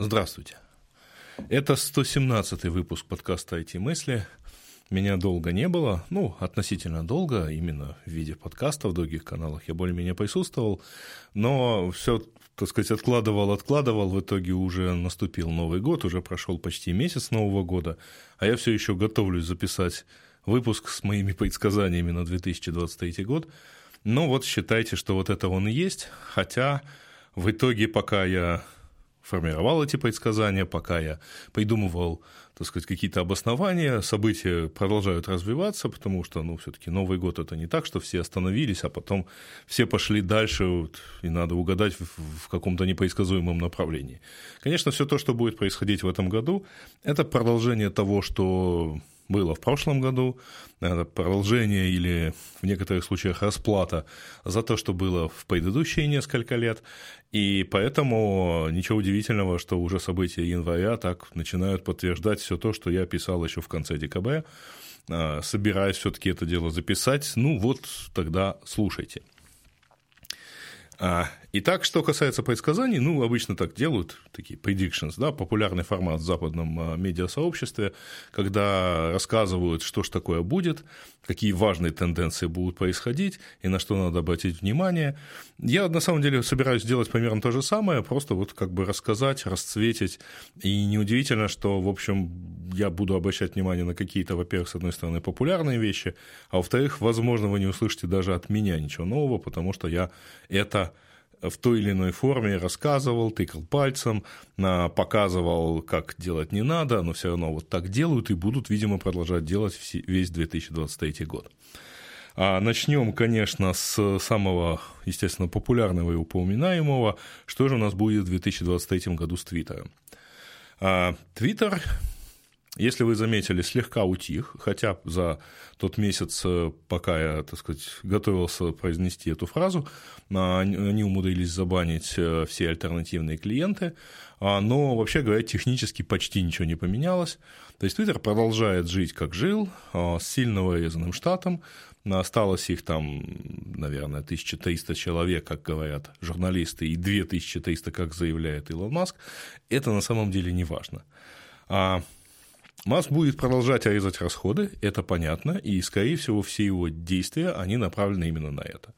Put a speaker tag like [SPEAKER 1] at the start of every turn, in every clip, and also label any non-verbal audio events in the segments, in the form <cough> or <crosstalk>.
[SPEAKER 1] Здравствуйте. Это 117 выпуск подкаста «IT-мысли». Меня долго не было, ну, относительно долго, именно в виде подкаста в других каналах я более-менее присутствовал, но все, так сказать, откладывал, откладывал, в итоге уже наступил Новый год, уже прошел почти месяц Нового года, а я все еще готовлюсь записать выпуск с моими предсказаниями на 2023 год. Ну вот считайте, что вот это он и есть, хотя в итоге, пока я формировал эти предсказания, пока я придумывал, так сказать, какие-то обоснования, события продолжают развиваться, потому что, ну, все-таки Новый год это не так, что все остановились, а потом все пошли дальше, вот, и надо угадать в, в каком-то непредсказуемом направлении. Конечно, все то, что будет происходить в этом году, это продолжение того, что было в прошлом году, это продолжение или в некоторых случаях расплата за то, что было в предыдущие несколько лет. И поэтому ничего удивительного, что уже события января так начинают подтверждать все то, что я писал еще в конце декабря. А, собираюсь все-таки это дело записать. Ну вот тогда слушайте. Итак, что касается предсказаний, ну, обычно так делают, такие predictions, да, популярный формат в западном а, медиасообществе, когда рассказывают, что ж такое будет, какие важные тенденции будут происходить и на что надо обратить внимание. Я, на самом деле, собираюсь сделать примерно то же самое, просто вот как бы рассказать, расцветить, и неудивительно, что, в общем, я буду обращать внимание на какие-то, во-первых, с одной стороны, популярные вещи, а во-вторых, возможно, вы не услышите даже от меня ничего нового, потому что я это в той или иной форме рассказывал, тыкал пальцем, показывал, как делать не надо, но все равно вот так делают и будут, видимо, продолжать делать весь 2023 год. А начнем, конечно, с самого, естественно, популярного и упоминаемого. Что же у нас будет в 2023 году с Твиттером? А, Твиттер если вы заметили, слегка утих, хотя за тот месяц, э, пока я, так сказать, готовился произнести эту фразу, а, они умудрились забанить э, все альтернативные клиенты, а, но, вообще говоря, технически почти ничего не поменялось. То есть Twitter продолжает жить, как жил, а, с сильно вырезанным штатом, Осталось их там, наверное, 1300 человек, как говорят журналисты, и 2300, как заявляет Илон Маск. Это на самом деле не важно. Маск будет продолжать резать расходы, это понятно, и, скорее всего, все его действия, они направлены именно на это.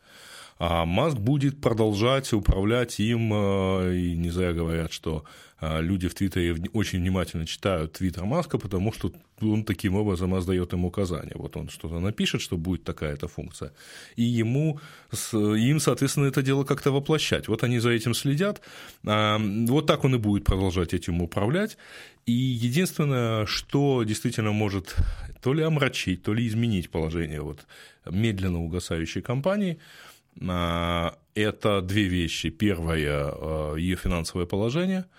[SPEAKER 1] А Маск будет продолжать управлять им, э, и не зря говорят, что э, люди в Твиттере очень внимательно читают Твиттер Маска, потому что он таким образом раздает им указания. Вот он что-то напишет, что будет такая-то функция, и ему, им, соответственно, это дело как-то воплощать. Вот они за этим следят, вот так он и будет продолжать этим управлять. И единственное, что действительно может то ли омрачить, то ли изменить положение вот медленно угасающей компании, а, это две вещи. Первое – ее финансовое положение –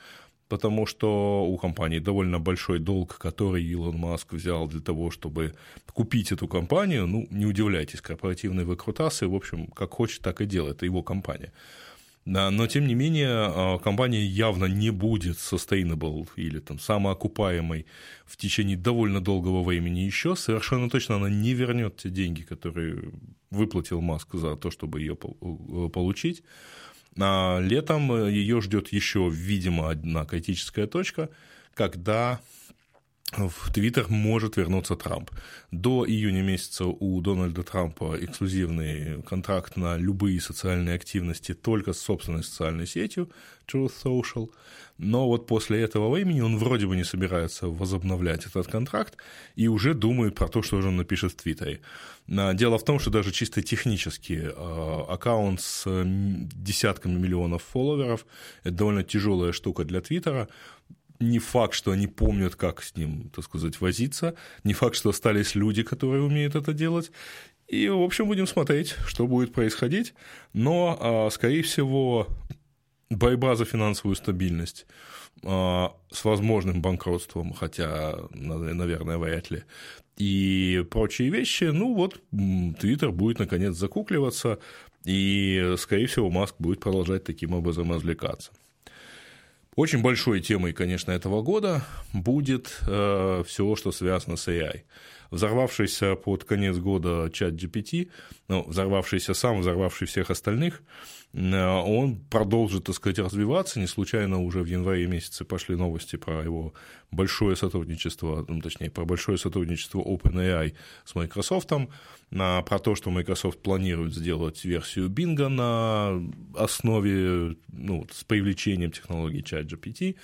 [SPEAKER 1] потому что у компании довольно большой долг, который Илон Маск взял для того, чтобы купить эту компанию. Ну, не удивляйтесь, корпоративные выкрутасы, в общем, как хочет, так и делает, это его компания. Но, тем не менее, а, компания явно не будет sustainable или там самоокупаемой в течение довольно долгого времени еще. Совершенно точно она не вернет те деньги, которые выплатил Маск за то, чтобы ее э, получить. А летом ее ждет еще, видимо, одна критическая точка, когда в Твиттер может вернуться Трамп. До июня месяца у Дональда Трампа эксклюзивный контракт на любые социальные активности только с собственной социальной сетью Truth Social. Но вот после этого времени он вроде бы не собирается возобновлять этот контракт и уже думает про то, что же он напишет в Твиттере. Дело в том, что даже чисто технически э, аккаунт с десятками миллионов фолловеров – это довольно тяжелая штука для Твиттера, не факт, что они помнят, как с ним, так сказать, возиться, не факт, что остались люди, которые умеют это делать. И, в общем, будем смотреть, что будет происходить. Но, а, скорее всего, борьба за финансовую стабильность а, с возможным банкротством, хотя, наверное, вряд ли, и прочие вещи, ну вот, Твиттер будет, наконец, закукливаться, и, скорее всего, Маск будет продолжать таким образом развлекаться. Очень большой темой, конечно, этого года будет э, все, что связано с AI. взорвавшийся под конец года чат GPT, ну, взорвавшийся сам, взорвавший всех остальных, он продолжит, так сказать, развиваться. Не случайно уже в январе месяце пошли новости про его большое сотрудничество, ну, точнее, про большое сотрудничество OpenAI с Microsoft, про то, что Microsoft планирует сделать версию Bing на основе, ну, с привлечением технологий ChatGPT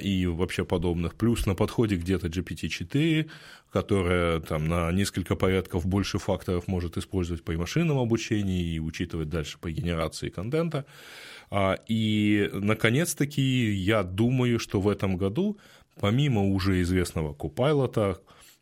[SPEAKER 1] и вообще подобных. Плюс на подходе где-то GPT-4, которая там на несколько порядков больше факторов может использовать при машинном обучении и учитывать дальше по генерации контента. А, и, наконец-таки, я думаю, что в этом году, помимо уже известного Copilot,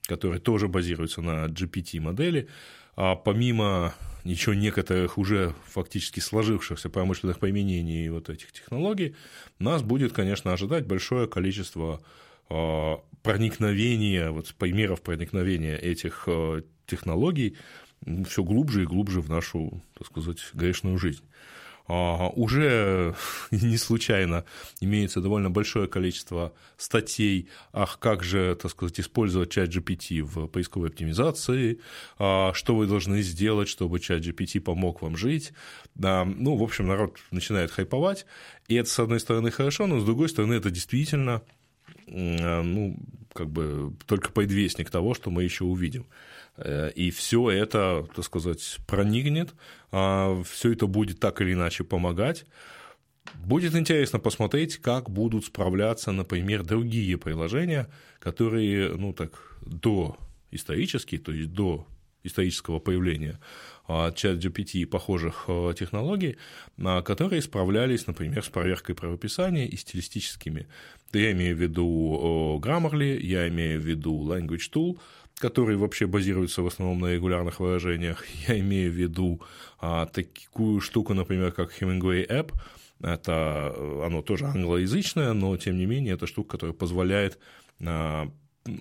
[SPEAKER 1] который тоже базируется на GPT-модели, а помимо еще некоторых уже фактически сложившихся промышленных применений вот этих технологий, нас будет, конечно, ожидать большое количество а, проникновения, вот примеров проникновения этих а, технологий все глубже и глубже в нашу, так сказать, грешную жизнь. А, уже <laughs> не случайно имеется довольно большое количество статей, ах, как же, так сказать, использовать чат GPT в поисковой оптимизации, а, что вы должны сделать, чтобы чат GPT помог вам жить. Ну, в общем, народ начинает хайповать, и это, с одной стороны, хорошо, но с другой стороны, это действительно ну, как бы только предвестник того, что мы еще увидим. Э, и все это, так сказать, проникнет, а все это будет так или иначе помогать. Будет интересно посмотреть, как будут справляться, например, другие приложения, которые, ну так, до исторически, то есть до исторического появления а, чат GPT и похожих а, технологий, которые справлялись, например, с проверкой правописания и стилистическими. Я имею в виду Grammarly, я имею в виду Language Tool, который вообще базируется в основном на регулярных выражениях. <laughs> Я имею в виду а, такую штуку, например, как Hemingway App. Это, оно тоже англоязычное, но тем не менее, это штука, которая позволяет а,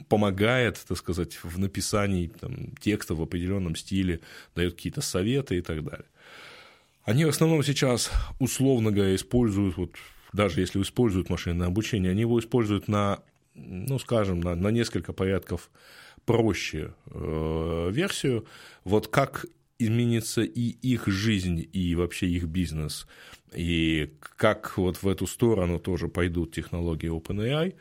[SPEAKER 1] помогает, так сказать, в написании там, текста в определенном стиле, дает какие-то советы и так далее. Они в основном сейчас, условно говоря, используют, вот, даже если используют машинное обучение, они его используют на, ну, скажем, на, на несколько порядков проще э, версию, вот как изменится и их жизнь, и вообще их бизнес, и как вот в эту сторону тоже пойдут технологии OpenAI,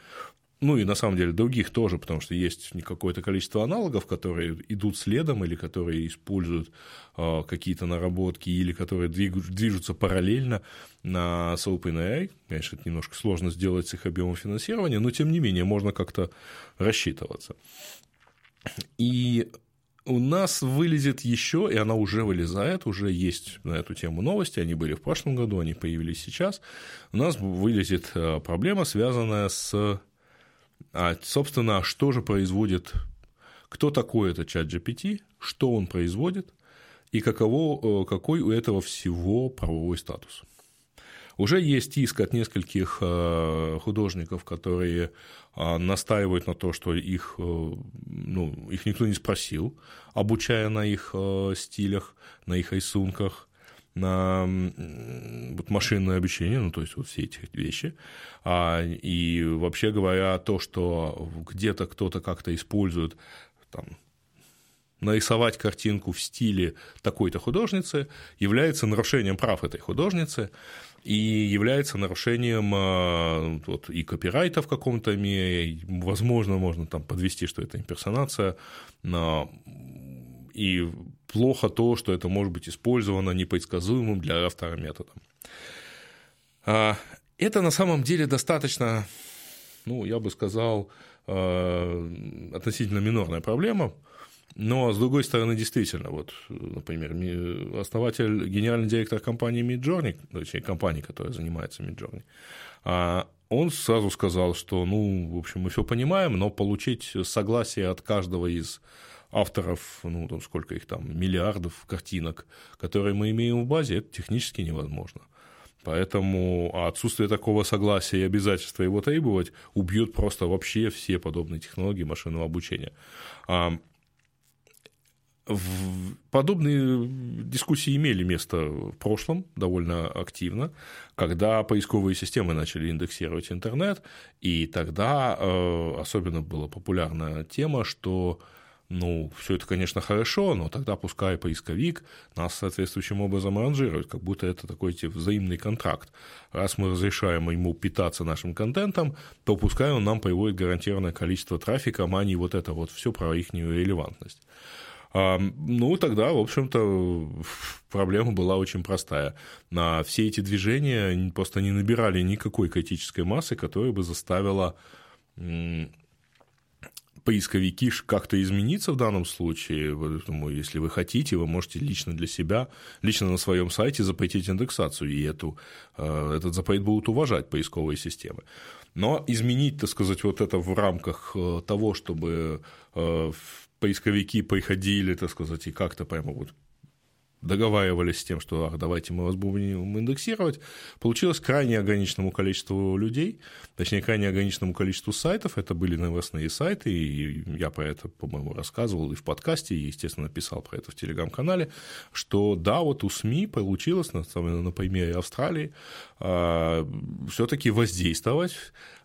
[SPEAKER 1] ну и на самом деле других тоже, потому что есть какое-то количество аналогов, которые идут следом или которые используют э, какие-то наработки или которые движутся параллельно на с OpenAI. Конечно, это немножко сложно сделать с их объемом финансирования, но тем не менее можно как-то рассчитываться. И у нас вылезет еще, и она уже вылезает, уже есть на эту тему новости, они были в прошлом году, они появились сейчас. У нас вылезет э, проблема, связанная с, а, собственно, что же производит, кто такой этот чат GPT, что он производит, и каково, э, какой у этого всего правовой статус. Уже есть иск от нескольких э, художников, которые э, настаивают на то, что их, э, ну, их никто не спросил, обучая на их стилях, на их рисунках на вот машинное обучение, ну, то есть вот все эти вещи. А, и вообще говоря, то, что где-то кто-то как-то использует там, нарисовать картинку в стиле такой-то художницы является нарушением прав этой художницы и является нарушением а, вот, и копирайта в каком-то мере, возможно, можно там подвести, что это имперсонация, и плохо то, что это может быть использовано непредсказуемым для автора методом. А, это на самом деле достаточно, ну, я бы сказал, а, относительно минорная проблема, но, с другой стороны, действительно, вот, например, основатель, генеральный директор компании Midjourney, точнее, компании, которая занимается Midjourney, а, он сразу сказал, что, ну, в общем, мы все понимаем, но получить согласие от каждого из авторов, ну, там сколько их там, миллиардов картинок, которые мы имеем в базе, это технически невозможно. Поэтому отсутствие такого согласия и обязательства его требовать убьет просто вообще все подобные технологии машинного обучения. Подобные дискуссии имели место в прошлом довольно активно, когда поисковые системы начали индексировать интернет, и тогда э, особенно была популярна тема, что ну, все это, конечно, хорошо, но тогда пускай поисковик нас соответствующим образом ранжирует, как будто это такой типа, взаимный контракт. Раз мы разрешаем ему питаться нашим контентом, то пускай он нам приводит гарантированное количество трафика, а не вот это вот все про их релевантность. Ну, тогда, в общем-то, проблема была очень простая. На все эти движения просто не набирали никакой критической массы, которая бы заставила поисковики как-то измениться в данном случае. Поэтому, если вы хотите, вы можете лично для себя, лично на своем сайте запретить индексацию, и эту, э, этот запрет будут уважать поисковые системы. Но изменить, так сказать, вот это в рамках э, того, чтобы э, поисковики приходили, так сказать, и как-то прямо вот договаривались с тем, что ах, давайте мы вас будем индексировать, получилось крайне ограниченному количеству людей, точнее, крайне ограниченному количеству сайтов, это были новостные сайты, и я про это, по-моему, рассказывал и в подкасте, и, естественно, писал про это в Телеграм-канале, что да, вот у СМИ получилось, на, на примере Австралии, а, все-таки воздействовать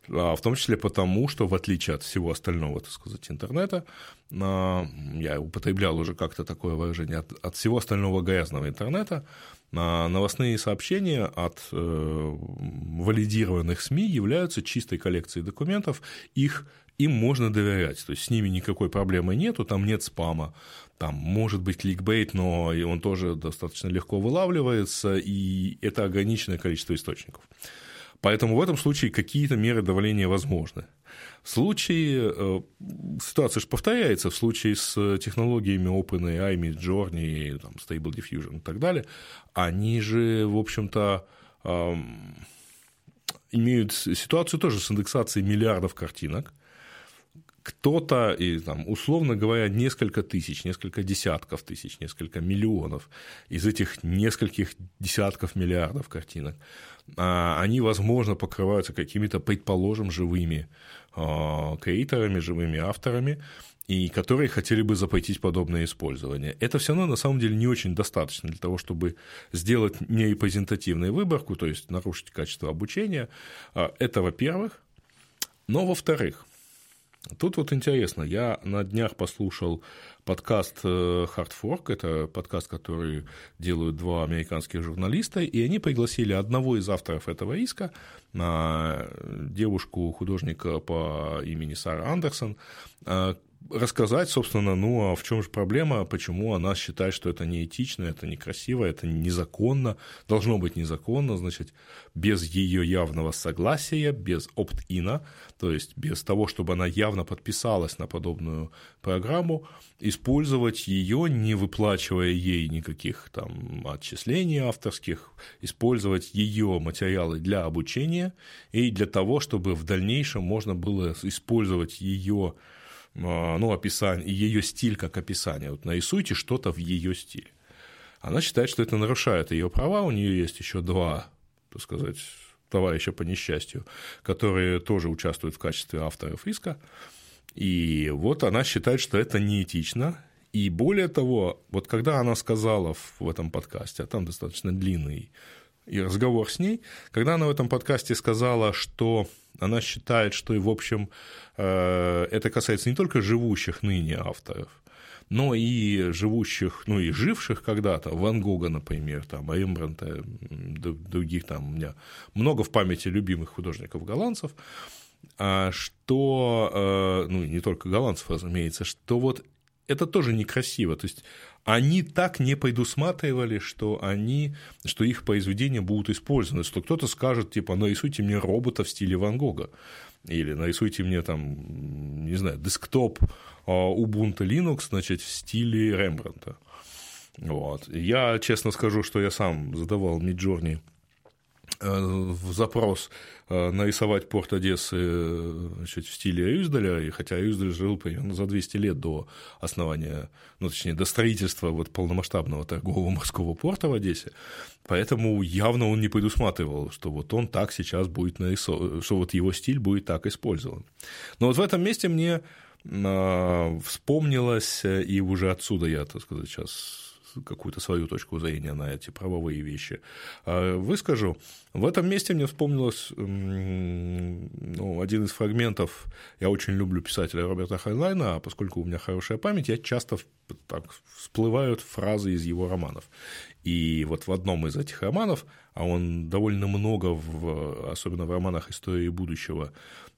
[SPEAKER 1] в том числе потому, что в отличие от всего остального, так сказать, интернета, а, я употреблял уже как-то такое выражение, от, от всего остального грязного интернета, а, новостные сообщения от э, валидированных СМИ являются чистой коллекцией документов, их им можно доверять, то есть с ними никакой проблемы нету, там нет спама, там может быть кликбейт, но он тоже достаточно легко вылавливается, и это ограниченное количество источников. Поэтому в этом случае какие-то меры давления возможны. В случае, э, ситуация же повторяется, в случае с технологиями OpenAI, Midjourney, там, Stable Diffusion и так далее, они же, в общем-то, имеют ситуацию тоже с индексацией миллиардов картинок, кто-то, и там, условно говоря, несколько тысяч, несколько десятков тысяч, несколько миллионов из этих нескольких десятков миллиардов картинок, они, возможно, покрываются какими-то, предположим, живыми а, креаторами, живыми авторами, и которые хотели бы запретить подобное использование. Это все равно на самом деле не очень достаточно для того, чтобы сделать нерепрезентативную выборку, то есть нарушить качество обучения. А, это во-первых. Но во-вторых, Тут вот интересно, я на днях послушал подкаст э, Hard Fork, это подкаст, который делают два американских журналиста, и они пригласили одного из авторов этого иска, девушку художника по имени Сара Андерсон, э, рассказать, собственно, ну а в чем же проблема, почему она считает, что это неэтично, это некрасиво, это незаконно, должно быть незаконно, значит, без ее явного согласия, без опт-ина, то есть без того, чтобы она явно подписалась на подобную программу, использовать ее, не выплачивая ей никаких там отчислений авторских, использовать ее материалы для обучения и для того, чтобы в дальнейшем можно было использовать ее ну, описание, ее стиль как описание. Вот нарисуйте что-то в ее стиле. Она считает, что это нарушает ее права. У нее есть еще два, так сказать, товарища по несчастью, которые тоже участвуют в качестве авторов иска. И вот она считает, что это неэтично. И более того, вот когда она сказала в этом подкасте, а там достаточно длинный и разговор с ней, когда она в этом подкасте сказала, что она считает, что, и в общем, э, это касается не только живущих ныне авторов, но и живущих, ну и живших когда-то, Ван Гога, например, там, Рембранта, других там у меня много в памяти любимых художников-голландцев, а что, э, ну не только голландцев, разумеется, что вот это тоже некрасиво. То есть они так не предусматривали, что, они, что их произведения будут использованы. Что кто-то скажет, типа, нарисуйте мне робота в стиле Ван Гога. Или нарисуйте мне там, не знаю, десктоп а, Ubuntu Linux, значит, в стиле Рембранта. Вот. Я честно скажу, что я сам задавал Э, в запрос э, нарисовать порт Одессы э, значит, в стиле Юздаля, и хотя Юздаль жил примерно за 200 лет до основания, ну, точнее, до строительства вот полномасштабного торгового <laughs> морского порта в Одессе, поэтому явно он не предусматривал, что вот он так сейчас будет нарисован, что вот его стиль будет так использован. Но вот в этом месте мне вспомнилось, и уже отсюда я, так сказать, сейчас какую-то свою точку зрения на эти правовые вещи а, выскажу. В этом месте мне вспомнилось ну, один из фрагментов, я очень люблю писателя Роберта Хайнлайна, а поскольку у меня хорошая память, я часто так всплывают фразы из его романов. И вот в одном из этих романов, а он довольно много, в, особенно в романах истории будущего,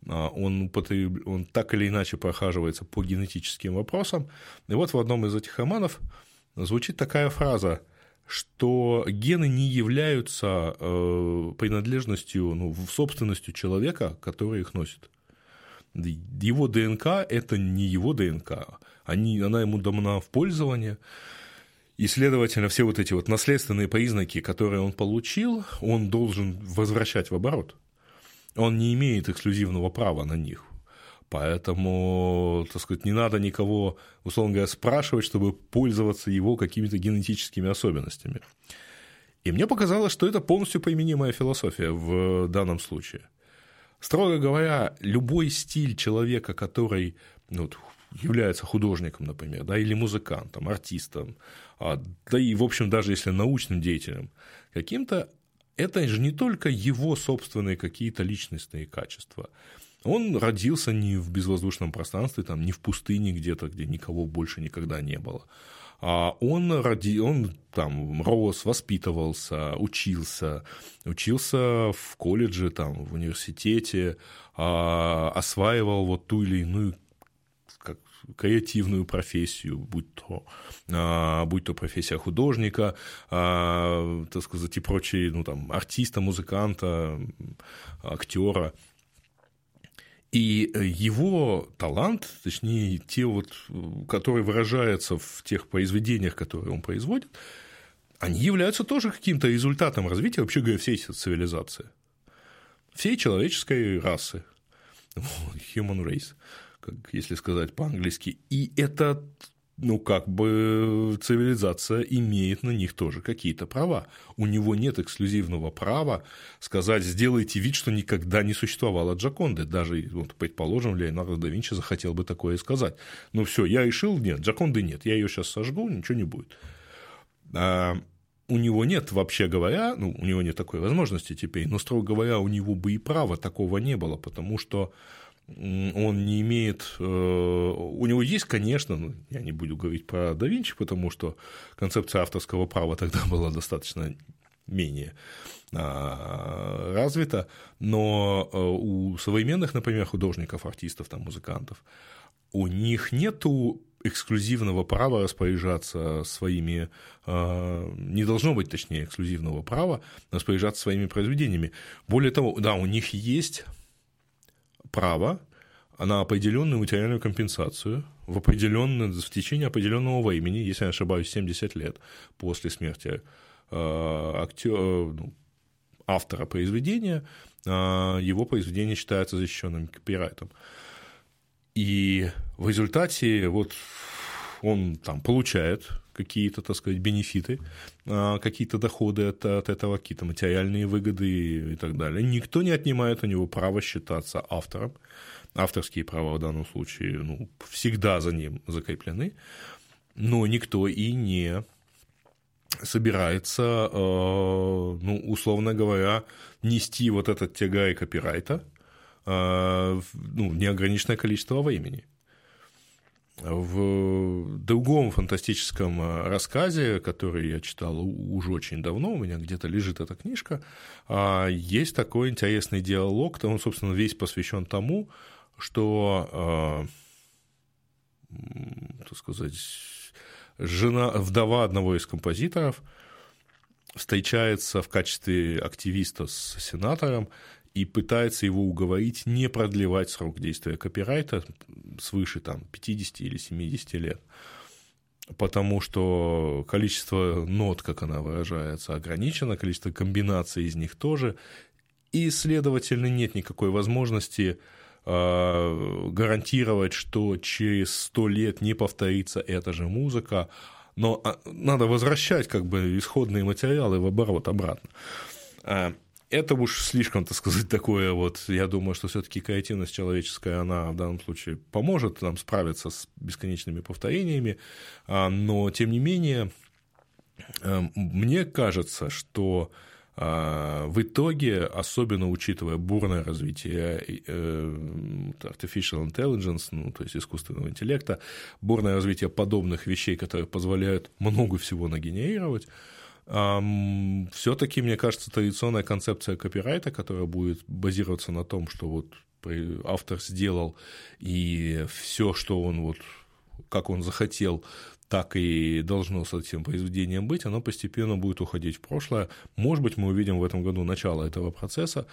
[SPEAKER 1] а, он, употреб... он так или иначе прохаживается по генетическим вопросам. И вот в одном из этих романов звучит такая фраза – что гены не являются э, принадлежностью, ну, собственностью человека, который их носит. Его ДНК – это не его ДНК, они, она ему дана в пользование, и, следовательно, все вот эти вот наследственные признаки, которые он получил, он должен возвращать в оборот. Он не имеет эксклюзивного права на них. Поэтому, так сказать, не надо никого, условно говоря, спрашивать, чтобы пользоваться его какими-то генетическими особенностями. И мне показалось, что это полностью применимая философия в данном случае. Строго говоря, любой стиль человека, который ну, является художником, например, да, или музыкантом, артистом, а, да и, в общем, даже если научным деятелем, каким-то это же не только его собственные какие-то личностные качества. Он родился не в безвоздушном пространстве, там, не в пустыне где-то, где никого больше никогда не было. А он, роди, он там рос, воспитывался, учился, учился в колледже, там, в университете, а, осваивал вот ту или иную как, креативную профессию, будь то, а, будь то профессия художника, а, так сказать, и прочие, ну, там, артиста, музыканта, актера. И э, его талант, точнее, те вот, которые выражаются в тех произведениях, которые он производит, они являются тоже каким-то результатом развития, вообще говоря, всей цивилизации, всей человеческой расы, <laughs> human race, как если сказать по-английски. И это ну, как бы цивилизация имеет на них тоже какие-то права. У него нет эксклюзивного права сказать, сделайте вид, что никогда не существовало Джаконды. Даже, вот, предположим, Леонардо да Винчи захотел бы такое сказать. Ну, все, я решил, нет, Джаконды нет, я ее сейчас сожгу, ничего не будет. А у него нет, вообще говоря, ну, у него нет такой возможности теперь, но, строго говоря, у него бы и права такого не было, потому что он не имеет... Э, у него есть, конечно, ну, я не буду говорить про да Винчи, потому что концепция авторского права тогда <laughs> была достаточно менее а, развита, но э, у современных, например, художников, артистов, там, музыкантов, у них нету эксклюзивного права распоряжаться своими, а, не должно быть, точнее, эксклюзивного права распоряжаться своими произведениями. Более того, да, у них есть право на определенную материальную компенсацию в, определенное, в течение определенного времени, если я не ошибаюсь, 70 лет после смерти э, актер, ну, автора произведения, э, его произведение считается защищенным копирайтом. И в результате вот он там получает какие-то, так сказать, бенефиты, а, какие-то доходы от, от этого, какие-то материальные выгоды и так далее. Никто не отнимает у него право считаться автором. Авторские права в данном случае ну, всегда за ним закреплены, но никто и не собирается, э, ну, условно говоря, нести вот этот тягай копирайта э, ну, неограниченное количество времени. В другом фантастическом э, рассказе, который я читал уже очень давно, у меня где-то лежит эта книжка, а, есть такой интересный диалог, он, собственно, весь посвящен тому, что, э, так сказать, жена, вдова одного из композиторов встречается в качестве активиста с сенатором и пытается его уговорить не продлевать срок действия копирайта свыше там, 50 или 70 лет. Потому что количество нот, как она выражается, ограничено, количество комбинаций из них тоже, и, следовательно, нет никакой возможности э, гарантировать, что через сто лет не повторится эта же музыка, но а, надо возвращать как бы исходные материалы в оборот обратно. Это уж слишком, так сказать, такое вот, я думаю, что все-таки креативность человеческая, она в данном случае поможет нам справиться с бесконечными повторениями, а, но тем не менее, эм, мне кажется, что А, в итоге, особенно учитывая бурное развитие э, artificial intelligence, ну, то есть искусственного интеллекта, бурное развитие подобных вещей, которые позволяют много всего нагенерировать, все-таки, мне кажется, традиционная концепция копирайта, которая будет базироваться на том, что вот автор сделал, и все, что он вот как он захотел, так и должно с этим произведением быть, оно постепенно будет уходить в прошлое. Может быть, мы увидим в этом году начало этого процесса,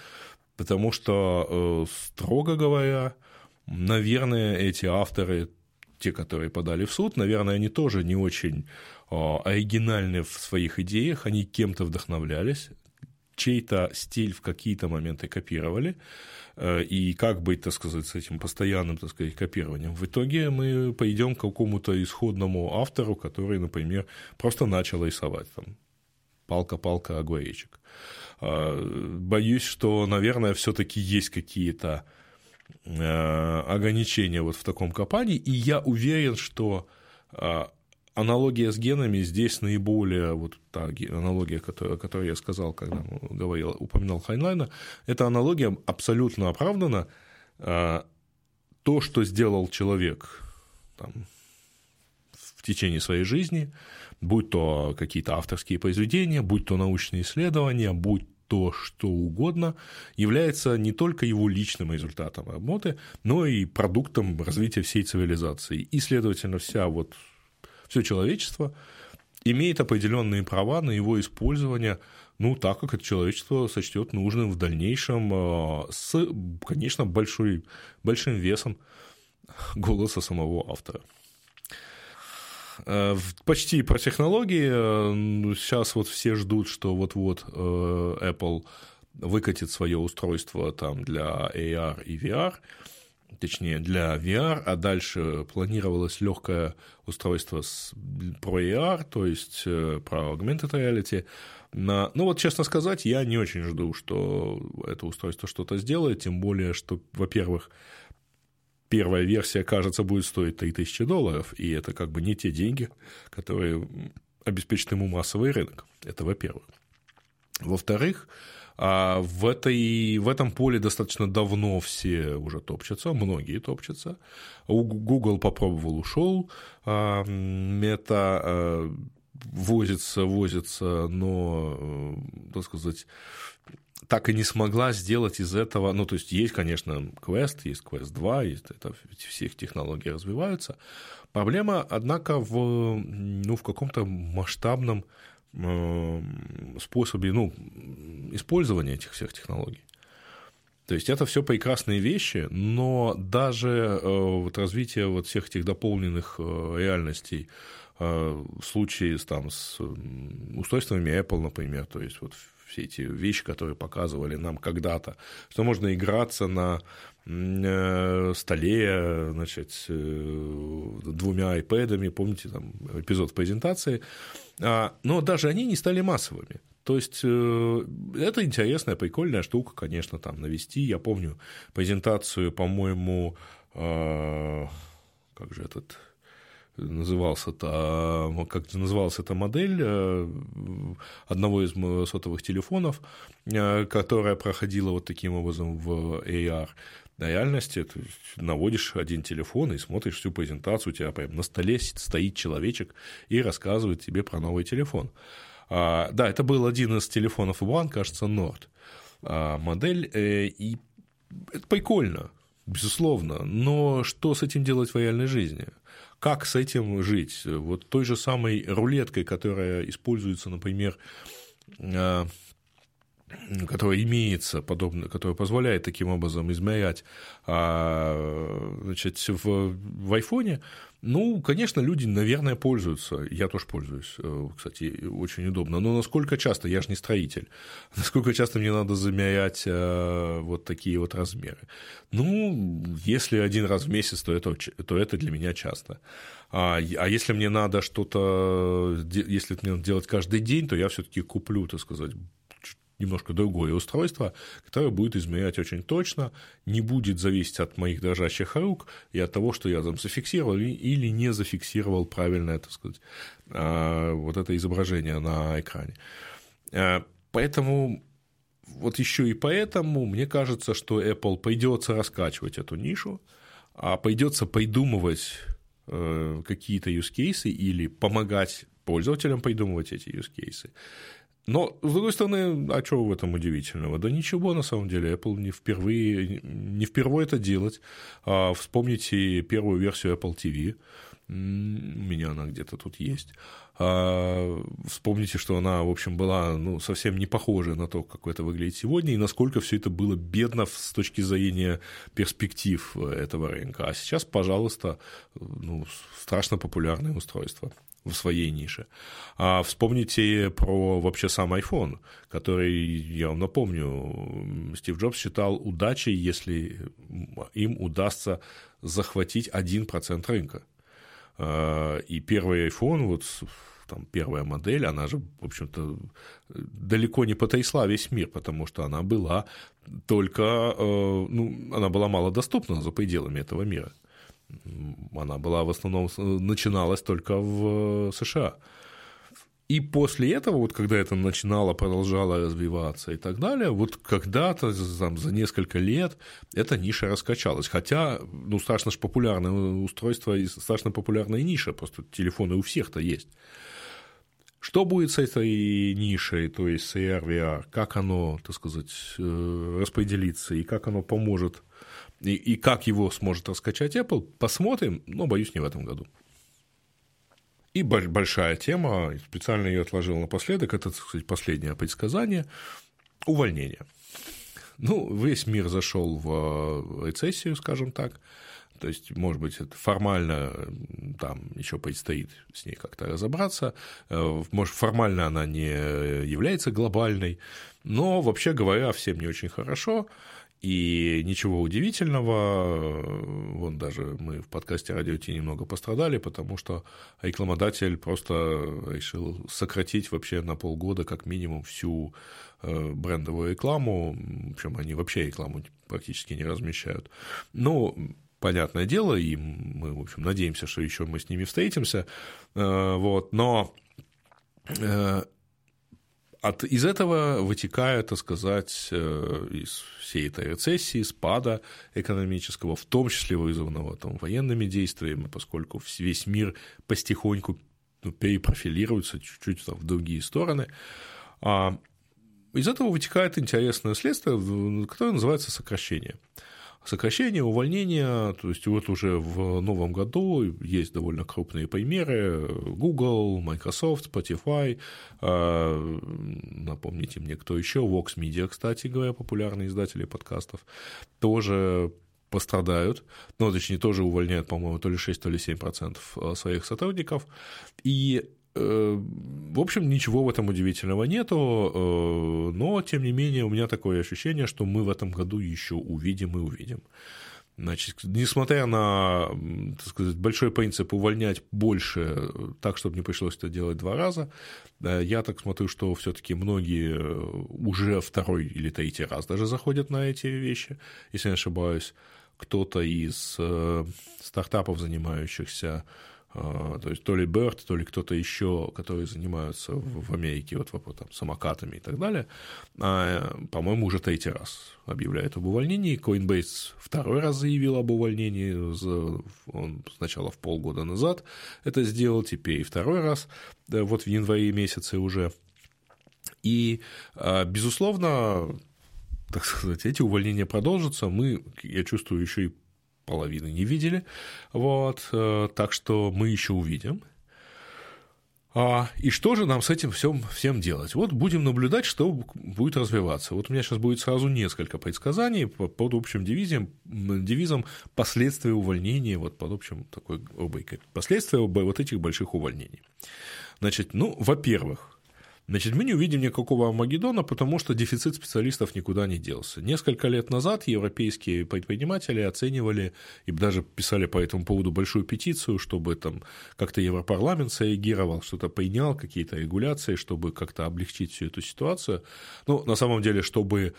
[SPEAKER 1] потому что, э, строго говоря, наверное, эти авторы, те, которые подали в суд, наверное, они тоже не очень оригинальны в своих идеях, они кем-то вдохновлялись, чей-то стиль в какие-то моменты копировали, Э, и как быть, так сказать, с этим постоянным, так сказать, копированием. В итоге мы пойдем к какому-то исходному автору, который, например, просто начал рисовать там палка-палка огуречек. Э, боюсь, что, наверное, все-таки есть какие-то э, ограничения вот в таком копании, и я уверен, что аналогия с генами здесь наиболее, вот та аналогия, которую, которую я сказал, когда говорил, упоминал Хайнлайна, эта аналогия абсолютно оправдана. А, то, что сделал человек там, в течение своей жизни, будь то какие-то авторские произведения, будь то научные исследования, будь то что угодно, является не только его личным результатом работы, но и продуктом развития всей цивилизации. И, следовательно, вся вот все человечество имеет определенные права на его использование, ну, так как это человечество сочтет нужным в дальнейшем, а, с, конечно, большой, большим весом голоса самого автора. Э, почти про технологии. Э, сейчас вот все ждут, что вот-вот э, Apple выкатит свое устройство там для AR и VR точнее для VR, а дальше планировалось легкое устройство с, про AR, то есть э, про augmented reality. На, ну вот, честно сказать, я не очень жду, что это устройство что-то сделает, тем более, что, во-первых, первая версия, кажется, будет стоить 3000 долларов, и это как бы не те деньги, которые обеспечат ему массовый рынок. Это во-первых. Во-вторых, а в, этой, в этом поле достаточно давно все уже топчутся, многие топчутся. Google попробовал, ушел. Мета а, возится, возится, но, э, так сказать, так и не смогла сделать из этого, ну, то есть есть, конечно, Quest, есть Quest 2, есть это, все технологии развиваются. Проблема, однако, в, ну, в каком-то масштабном Эм, способе ну, использования этих всех технологий. То есть это все прекрасные вещи, но даже э, вот развитие вот всех этих дополненных э, реальностей в случае там, с устройствами Apple, например, то есть вот все эти вещи, которые показывали нам когда-то, что можно играться на столе, значит, двумя iPad'ами, помните, там эпизод презентации, а, но даже они не стали массовыми. То есть э, это интересная, прикольная штука, конечно, там навести. Я помню презентацию, по-моему, а, как же этот назывался это, как называлась эта модель э, одного из сотовых телефонов, э, которая проходила вот таким образом в AR на реальности ты наводишь один телефон и смотришь всю презентацию, у тебя прям на столе стоит человечек и рассказывает тебе про новый телефон. А, да, это был один из телефонов One, кажется, Nord а, модель, э, и это прикольно, безусловно, но что с этим делать в реальной жизни? Как с этим жить? Вот той же самой рулеткой, которая используется, например, а, которая имеется, подобно, которая позволяет таким образом измерять а, значит, в, в айфоне, ну, конечно, люди, наверное, пользуются. Я тоже пользуюсь, э, кстати, очень удобно. Но насколько часто? Я же не строитель. <laughs> Насколько часто мне надо замерять э, вот такие вот размеры? Ну, если один раз в месяц, то это, то это для меня часто. А, а если мне надо что-то, если это мне надо делать каждый день, то я все-таки куплю, так сказать, немножко другое устройство, которое будет измерять очень точно, не будет зависеть от моих дрожащих рук и от того, что я там зафиксировал или не зафиксировал правильно, так сказать, а, вот это изображение на экране. А, Поэтому вот еще и поэтому мне кажется, что Apple придется раскачивать эту нишу, а придется придумывать э, какие-то use cases или помогать пользователям придумывать эти use cases. Но, с другой стороны, а что в этом удивительного? Да ничего, на самом деле, Apple не впервые, не впервые это делать. А, вспомните первую версию Apple TV, у меня она где-то тут есть. А, вспомните, что она, в общем, была ну, совсем не похожа на то, как это выглядит сегодня, и насколько все это было бедно с точки зрения перспектив этого рынка. А сейчас, пожалуйста, ну, страшно популярное устройство в своей нише. А вспомните про вообще сам iPhone, который, я вам напомню, Стив Джобс считал удачей, если им удастся захватить 1% рынка. А, и первый iPhone, вот там первая модель, она же, в общем-то, далеко не потрясла весь мир, потому что она была только, э, ну, она была мало доступна за пределами этого мира. Она была в основном, начиналась только в США. И после этого, вот когда это начинало, продолжало развиваться и так далее, вот когда-то там, за несколько лет эта ниша раскачалась. Хотя, ну, страшно ж популярное устройство и страшно популярная ниша, просто телефоны у всех-то есть. Что будет с этой нишей, то есть с AR, VR, как оно, так сказать, э, распределится и как оно поможет, и, и как его сможет раскачать Apple, посмотрим, но, боюсь, не в этом году. И большая тема, специально ее отложил напоследок, это, так сказать, последнее предсказание – увольнение. Ну, весь мир зашел в э, рецессию, скажем так. То есть, может быть, это формально там еще предстоит с ней как-то разобраться. Э, может, формально она не является глобальной, но, вообще говоря, всем не очень хорошо. И ничего удивительного, вон даже мы в подкасте «Радио Ти» немного пострадали, потому что рекламодатель просто решил сократить вообще на полгода как минимум всю э, брендовую рекламу, причем они вообще рекламу практически не размещают. Ну, понятное дело, и мы, в общем, надеемся, что еще мы с ними встретимся, э, вот, но э, от, из этого вытекает, так сказать, э, из всей этой рецессии, спада экономического, в том числе вызванного там, военными действиями, поскольку весь мир потихоньку ну, перепрофилируется чуть-чуть там, в другие стороны. А из этого вытекает интересное следствие, которое называется сокращение сокращение, увольнение, то есть вот уже в новом году есть довольно крупные примеры, Google, Microsoft, Spotify, а, напомните мне, кто еще, Vox Media, кстати говоря, популярные издатели подкастов, тоже пострадают, ну, точнее, тоже увольняют, по-моему, то ли 6, то ли 7 процентов а, своих сотрудников, и в общем, ничего в этом удивительного нету, э, но, тем не менее, у меня такое ощущение, что мы в этом году еще увидим и увидим. Значит, несмотря на, так сказать, большой принцип увольнять больше, так, чтобы не пришлось это делать два раза, я так смотрю, что все-таки многие уже второй или третий раз даже заходят на эти вещи, если не ошибаюсь. Кто-то из э, стартапов, занимающихся то есть то ли Берт, то ли кто-то еще, которые занимаются в Америке вот, вот там, самокатами и так далее, а, по-моему, уже третий раз объявляет об увольнении. Coinbase второй раз заявил об увольнении, он сначала в полгода назад это сделал, теперь и второй раз, вот в январе месяце уже. И, а, безусловно, так сказать, эти увольнения продолжатся. Мы, я чувствую, еще и половины не видели. Вот, э, так что мы еще увидим. А, и что же нам с этим всем, всем делать? Вот будем наблюдать, что будет развиваться. Вот у меня сейчас будет сразу несколько предсказаний под общим девизом, девизом последствия увольнения, вот под общим такой рубрикой. Последствия вот этих больших увольнений. Значит, ну, во-первых, Значит, мы не увидим никакого Армагеддона, потому что дефицит специалистов никуда не делся. Несколько лет назад европейские предприниматели оценивали и даже писали по этому поводу большую петицию, чтобы там как-то Европарламент среагировал, что-то принял, какие-то регуляции, чтобы как-то облегчить всю эту ситуацию. Ну, на самом деле, чтобы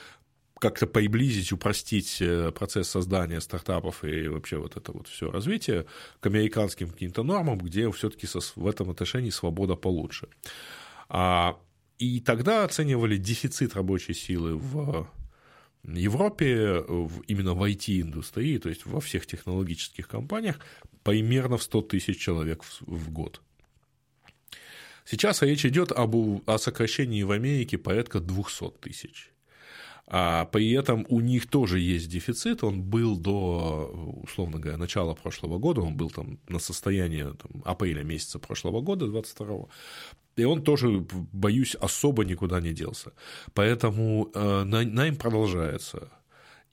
[SPEAKER 1] как-то приблизить, упростить э, процесс создания стартапов и вообще вот это вот все развитие к американским каким-то нормам, где все-таки в этом отношении свобода получше. А И тогда оценивали дефицит рабочей силы в Европе, именно в IT-индустрии, то есть во всех технологических компаниях, примерно в 100 тысяч человек в год. Сейчас речь идет об, о сокращении в Америке порядка 200 тысяч. А при этом у них тоже есть дефицит, он был до, условно говоря, начала прошлого года, он был там на состоянии там, апреля месяца прошлого года, 22-го, и он тоже, боюсь, особо никуда не делся. Поэтому э, найм продолжается.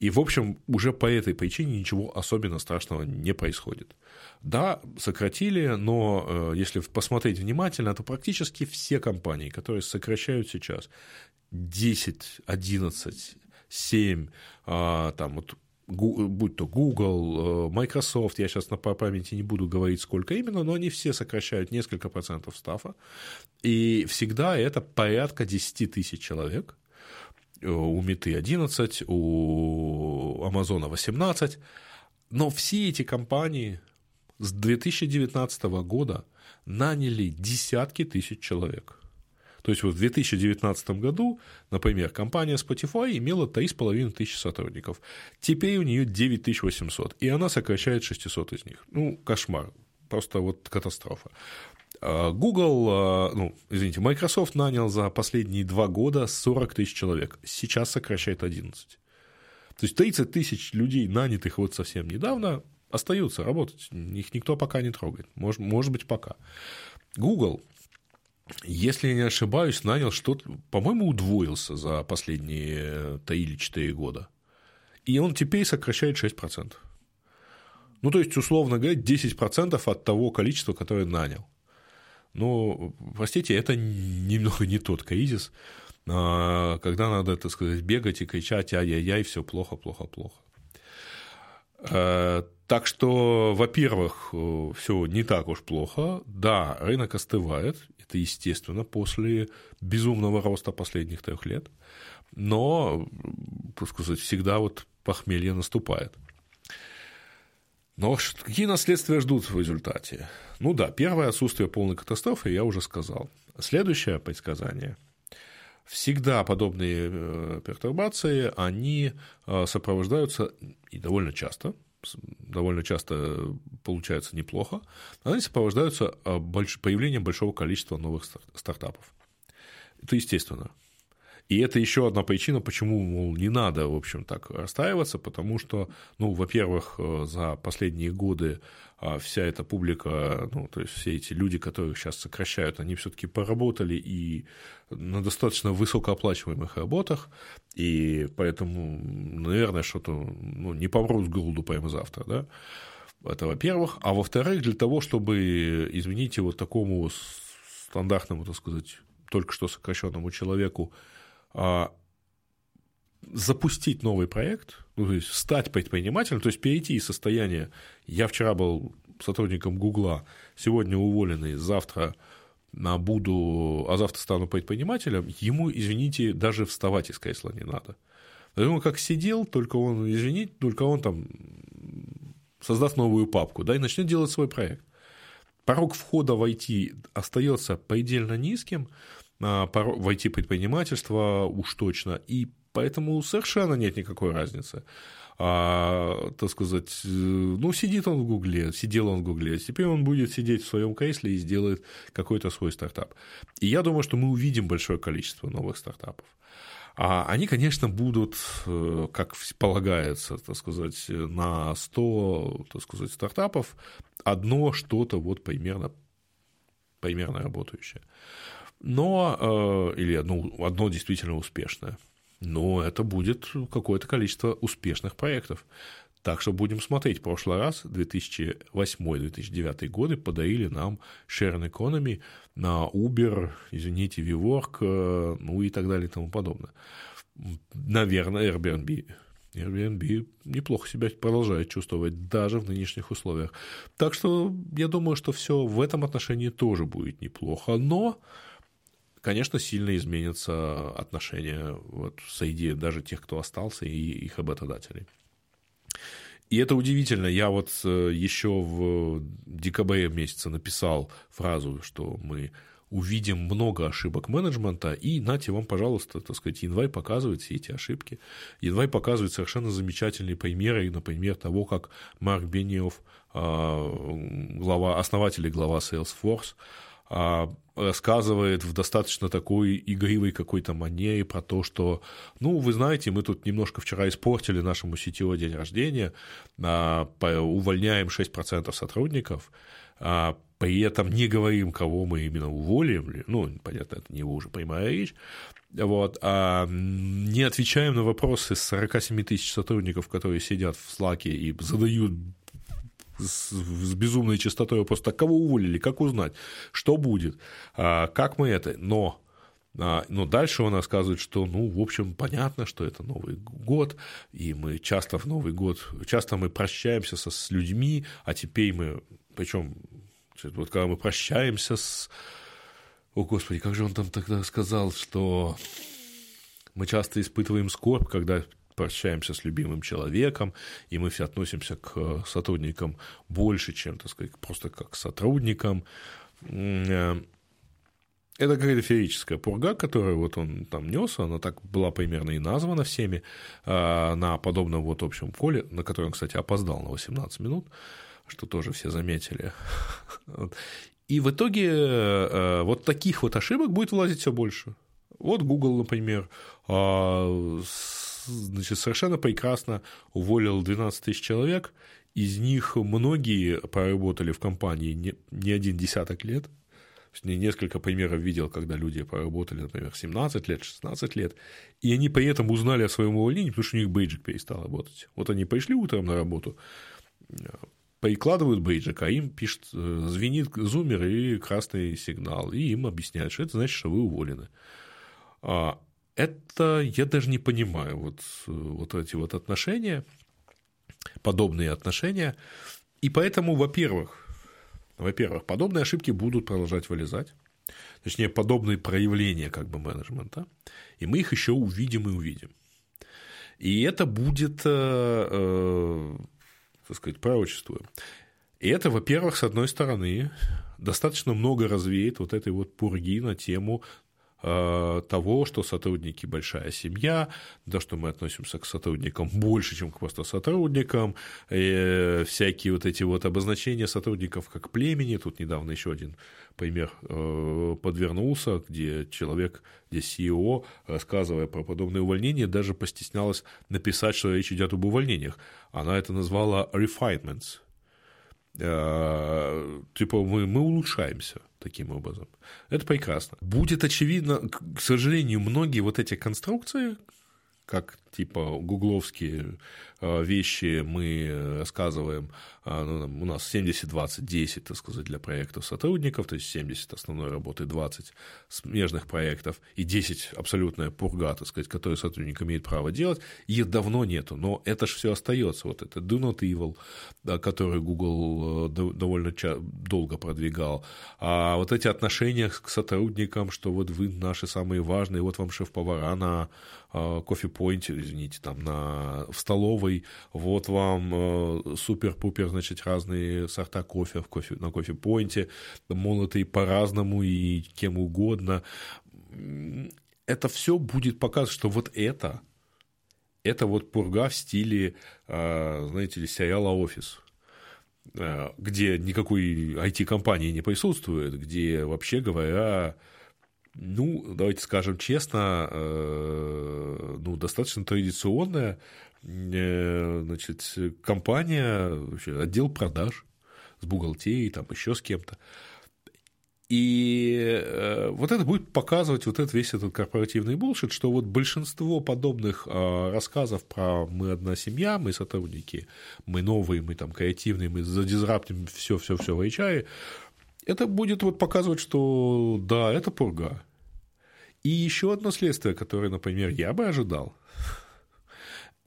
[SPEAKER 1] И, в общем, уже по этой причине ничего особенно страшного не происходит. Да, сократили, но э, если посмотреть внимательно, то практически все компании, которые сокращают сейчас, 10, 11, 7, там вот будь то Google, э, Microsoft, я сейчас на памяти не буду говорить, сколько именно, но они все сокращают несколько процентов стафа, и всегда это порядка 10 тысяч человек, э, у Меты 11, у Амазона 18, но все эти компании с 2019 года наняли десятки тысяч человек – то есть вот в 2019 году, например, компания Spotify имела 3,5 тысячи сотрудников. Теперь у нее 9800, и она сокращает 600 из них. Ну, кошмар, просто вот катастрофа. А Google, а, ну, извините, Microsoft нанял за последние два года 40 тысяч человек, сейчас сокращает 11. То есть 30 тысяч людей, нанятых вот совсем недавно, остаются работать. Их никто пока не трогает. Может, может быть, пока. Google если я не ошибаюсь, нанял что-то, по-моему, удвоился за последние 3 или 4 года. И он теперь сокращает 6%. Ну, то есть, условно говоря, 10% от того количества, которое нанял. Но, простите, это немного не тот кризис, а, когда надо, так сказать, бегать и кричать ай-яй-яй, все плохо, плохо, плохо. А, так что, во-первых, все не так уж плохо. Да, рынок остывает, это естественно после безумного роста последних трех лет. Но, так сказать, всегда вот похмелье наступает. Но какие наследствия ждут в результате? Ну да, первое отсутствие полной катастрофы я уже сказал. Следующее предсказание. Всегда подобные э, пертурбации, они э, сопровождаются и довольно часто довольно часто получается неплохо, они сопровождаются а, появлением большого количества новых стартапов. Это естественно. И это еще одна причина, почему, мол, не надо, в общем, так расстраиваться, потому что, ну, во-первых, э, за последние годы а, вся эта публика, ну, то есть все эти люди, которых сейчас сокращают, они все-таки поработали и на достаточно высокооплачиваемых работах, и поэтому, наверное, что-то, ну, не помрут с голоду прямо завтра, да, это во-первых. А во-вторых, для того, чтобы, извините, вот такому стандартному, так сказать, только что сокращенному человеку запустить новый проект, ну, то есть стать предпринимателем, то есть перейти из состояния «я вчера был сотрудником Гугла, сегодня уволенный, завтра буду, а завтра стану предпринимателем», ему, извините, даже вставать из кресла не надо. Он как сидел, только он, извините, только он там создаст новую папку, да, и начнет делать свой проект. Порог входа в IT остается предельно низким, а, в IT-предпринимательство уж точно, и поэтому совершенно нет никакой разницы. А, так сказать, э, ну, сидит он в Гугле, сидел он в Гугле, теперь он будет сидеть в своем кресле и сделает какой-то свой стартап. И я думаю, что мы увидим большое количество новых стартапов. А они, конечно, будут, э, как полагается, так сказать, на 100, так сказать, стартапов одно что-то вот примерно, примерно работающее но, э, или одно, одно действительно успешное. Но это будет какое-то количество успешных проектов. Так что будем смотреть. В прошлый раз, 2008-2009 годы, подарили нам Sharing Economy на Uber, извините, WeWork, э, ну и так далее и тому подобное. Наверное, Airbnb. Airbnb неплохо себя продолжает чувствовать даже в нынешних условиях. Так что я думаю, что все в этом отношении тоже будет неплохо. Но конечно, сильно изменятся отношения вот среди даже тех, кто остался, и их работодателей. И это удивительно. Я вот э, еще в декабре месяце написал фразу, что мы увидим много ошибок менеджмента, и нате вам, пожалуйста, так сказать, Янвай показывает все эти ошибки. Янвай показывает совершенно замечательные примеры, например, того, как Марк Бениев, а, глава, основатель и глава Salesforce, рассказывает в достаточно такой игривой какой-то манере про то, что, ну, вы знаете, мы тут немножко вчера испортили нашему сетевой день рождения, а, увольняем 6% сотрудников, а, при этом не говорим, кого мы именно уволим, ну, понятно, это не его уже прямая речь, вот, а не отвечаем на вопросы с 47 тысяч сотрудников, которые сидят в Slack и задают с, безумной частотой вопрос, так кого уволили, как узнать, что будет, а, как мы это, но а, но дальше он рассказывает, что, ну, в общем, понятно, что это Новый год, и мы часто в Новый год, часто мы прощаемся со, с людьми, а теперь мы, причем, вот когда мы прощаемся с... О, Господи, как же он там тогда сказал, что мы часто испытываем скорбь, когда прощаемся с любимым человеком, и мы все относимся к э, сотрудникам больше, чем, так сказать, просто как к сотрудникам. Э, это какая-то феерическая пурга, которую вот он там нес, она так была примерно и названа всеми э, на подобном вот общем поле, на который он, кстати, опоздал на 18 минут, что тоже все заметили. <laughs> И в итоге вот таких вот ошибок будет влазить все больше. Вот Google, например, значит, совершенно прекрасно уволил 12 тысяч человек, из них многие поработали в компании не, не один десяток лет, несколько примеров видел, когда люди поработали, например, 17 лет, 16 лет, и они при этом узнали о своем увольнении, потому что у них бейджик перестал работать. Вот они пришли утром на работу, прикладывают бейджик, а им пишет, э, звенит зумер и красный сигнал, и им объясняют, что это значит, что вы уволены. Это я даже не понимаю, вот, вот эти вот отношения, подобные отношения. И поэтому, во-первых, во-первых, подобные ошибки будут продолжать вылезать, точнее, подобные проявления как бы менеджмента, и мы их еще увидим и увидим. И это будет, э, э, так сказать, пророчествуем. И это, во-первых, с одной стороны, достаточно много развеет вот этой вот пурги на тему Э, того, что сотрудники большая семья, да, что мы относимся к сотрудникам больше, чем к просто сотрудникам, и всякие вот эти вот обозначения сотрудников как племени. Тут недавно еще один пример э, подвернулся, где человек, где CEO, рассказывая про подобные увольнения, даже постеснялась написать, что речь идет об увольнениях. Она это назвала refinements, э, типа мы, мы улучшаемся таким образом. Это прекрасно. Будет очевидно, к сожалению, многие вот эти конструкции, как типа гугловские а, вещи мы рассказываем, а, ну, у нас 70-20-10, так сказать, для проектов сотрудников, то есть 70 основной работы, 20 смежных проектов и 10 абсолютная пурга, так сказать, которую сотрудник имеет право делать, их давно нету, но это же все остается, вот это do not evil, который Google э, довольно долго продвигал, а вот эти отношения к сотрудникам, что вот вы наши самые важные, вот вам шеф-повара на кофе-пойнте, извините, там на, в столовой, вот вам э, супер-пупер, значит, разные сорта кофе, в кофе на кофе-пойнте, молотые по-разному и кем угодно. Это все будет показывать, что вот это, это вот пурга в стиле, э, знаете ли, сериала «Офис», э, где никакой IT-компании не присутствует, где, вообще говоря, ну, давайте скажем честно, э, ну, достаточно традиционная э, значит, компания, вообще, отдел продаж с бухгалтерией, там еще с кем-то. И э, вот это будет показывать вот этот весь этот корпоративный булшит, что вот большинство подобных рассказов про мы одна семья, мы сотрудники, мы новые, мы там креативные, мы задизраптим все, все, все в HR, это будет вот показывать, что да, это пурга. И еще одно следствие, которое, например, я бы ожидал,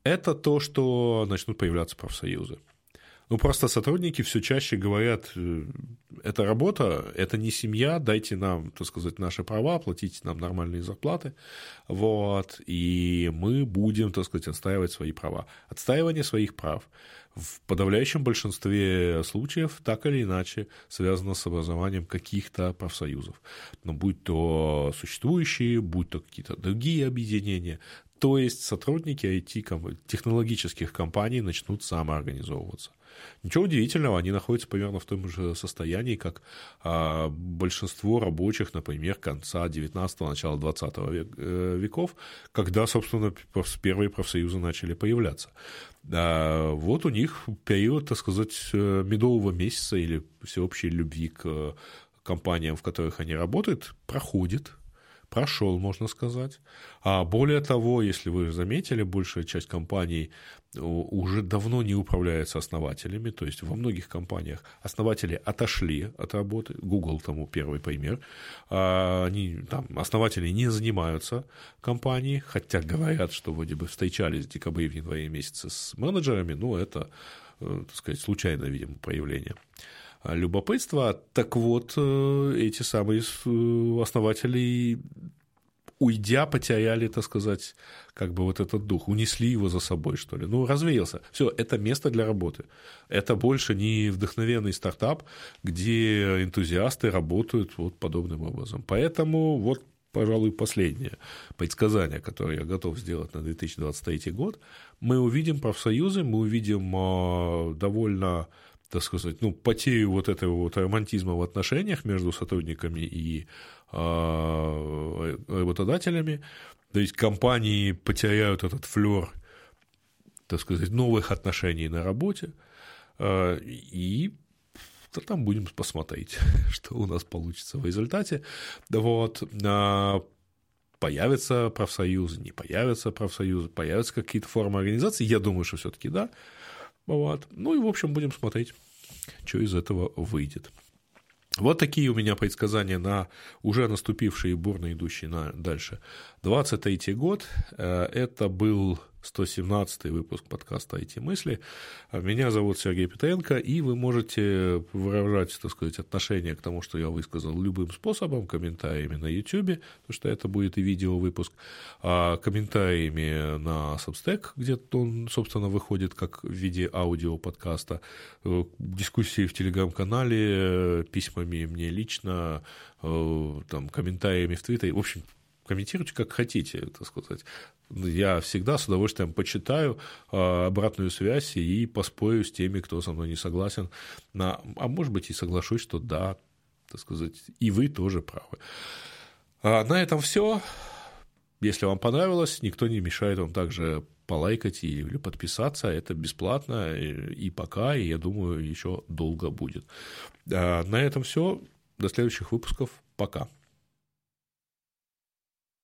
[SPEAKER 1] это то, что начнут появляться профсоюзы. Ну, просто сотрудники все чаще говорят, э, это работа, это не семья, дайте нам, так сказать, наши права, платите нам нормальные зарплаты, вот, и мы будем, так сказать, отстаивать свои права. Отстаивание своих прав в подавляющем большинстве случаев так или иначе связано с образованием каких-то профсоюзов. Но будь то существующие, будь то какие-то другие объединения, то есть сотрудники IT-технологических компаний начнут самоорганизовываться. Ничего удивительного, они находятся примерно в том же состоянии, как а, большинство рабочих, например, конца 19-го, начала 20 век, э, веков, когда, собственно, первые профсоюзы начали появляться. А, вот у них период, так сказать, э, медового месяца или всеобщей любви к компаниям, в которых они работают, проходит, прошел, можно сказать. А более того, если вы заметили, большая часть компаний уже давно не управляется основателями, то есть во многих компаниях основатели отошли от работы, Google тому первый пример, а они, там, основатели не занимаются компанией, хотя говорят, что вроде бы встречались в декабре, в январе месяце с менеджерами, но это, э, так сказать, случайное, видимо, проявление любопытства. Так вот, э, эти самые э, основатели уйдя, потеряли, так сказать, как бы вот этот дух, унесли его за собой, что ли. Ну, развеялся. Все, это место для работы. Это больше не вдохновенный стартап, где энтузиасты работают вот подобным образом. Поэтому вот пожалуй, последнее предсказание, которое я готов сделать на 2023 год, мы увидим профсоюзы, мы увидим а, довольно так сказать, ну, потерю вот этого вот романтизма в отношениях между сотрудниками и э, работодателями. То есть компании потеряют этот флер, так сказать, новых отношений на работе, э, и то там будем посмотреть, <laughs> что у нас получится в результате. Вот. А, появятся профсоюзы, не появятся профсоюзы, появятся какие-то формы организации. Я думаю, что все-таки да. Вот. Ну и, в общем, будем смотреть, что из этого выйдет. Вот такие у меня предсказания на уже наступивший и бурно идущий на дальше 23 год. Э, это был 117 выпуск подкаста «IT-мысли». Меня зовут Сергей Петренко, и вы можете выражать, так сказать, отношение к тому, что я высказал любым способом, комментариями на YouTube, потому что это будет и видео-выпуск, а комментариями на Substack, где он, собственно, выходит как в виде аудио-подкаста, э, дискуссии в Телеграм-канале, письмами мне лично, э, там, комментариями в Твиттере. В общем, комментируйте как хотите, так сказать. Я всегда с удовольствием почитаю а, обратную связь и поспорю с теми, кто со мной не согласен. А может быть, и соглашусь, что да, так сказать, и вы тоже правы. А на этом все. Если вам понравилось, никто не мешает вам также полайкать или подписаться. Это бесплатно и пока, и я думаю, еще долго будет. А на этом все. До следующих выпусков. Пока.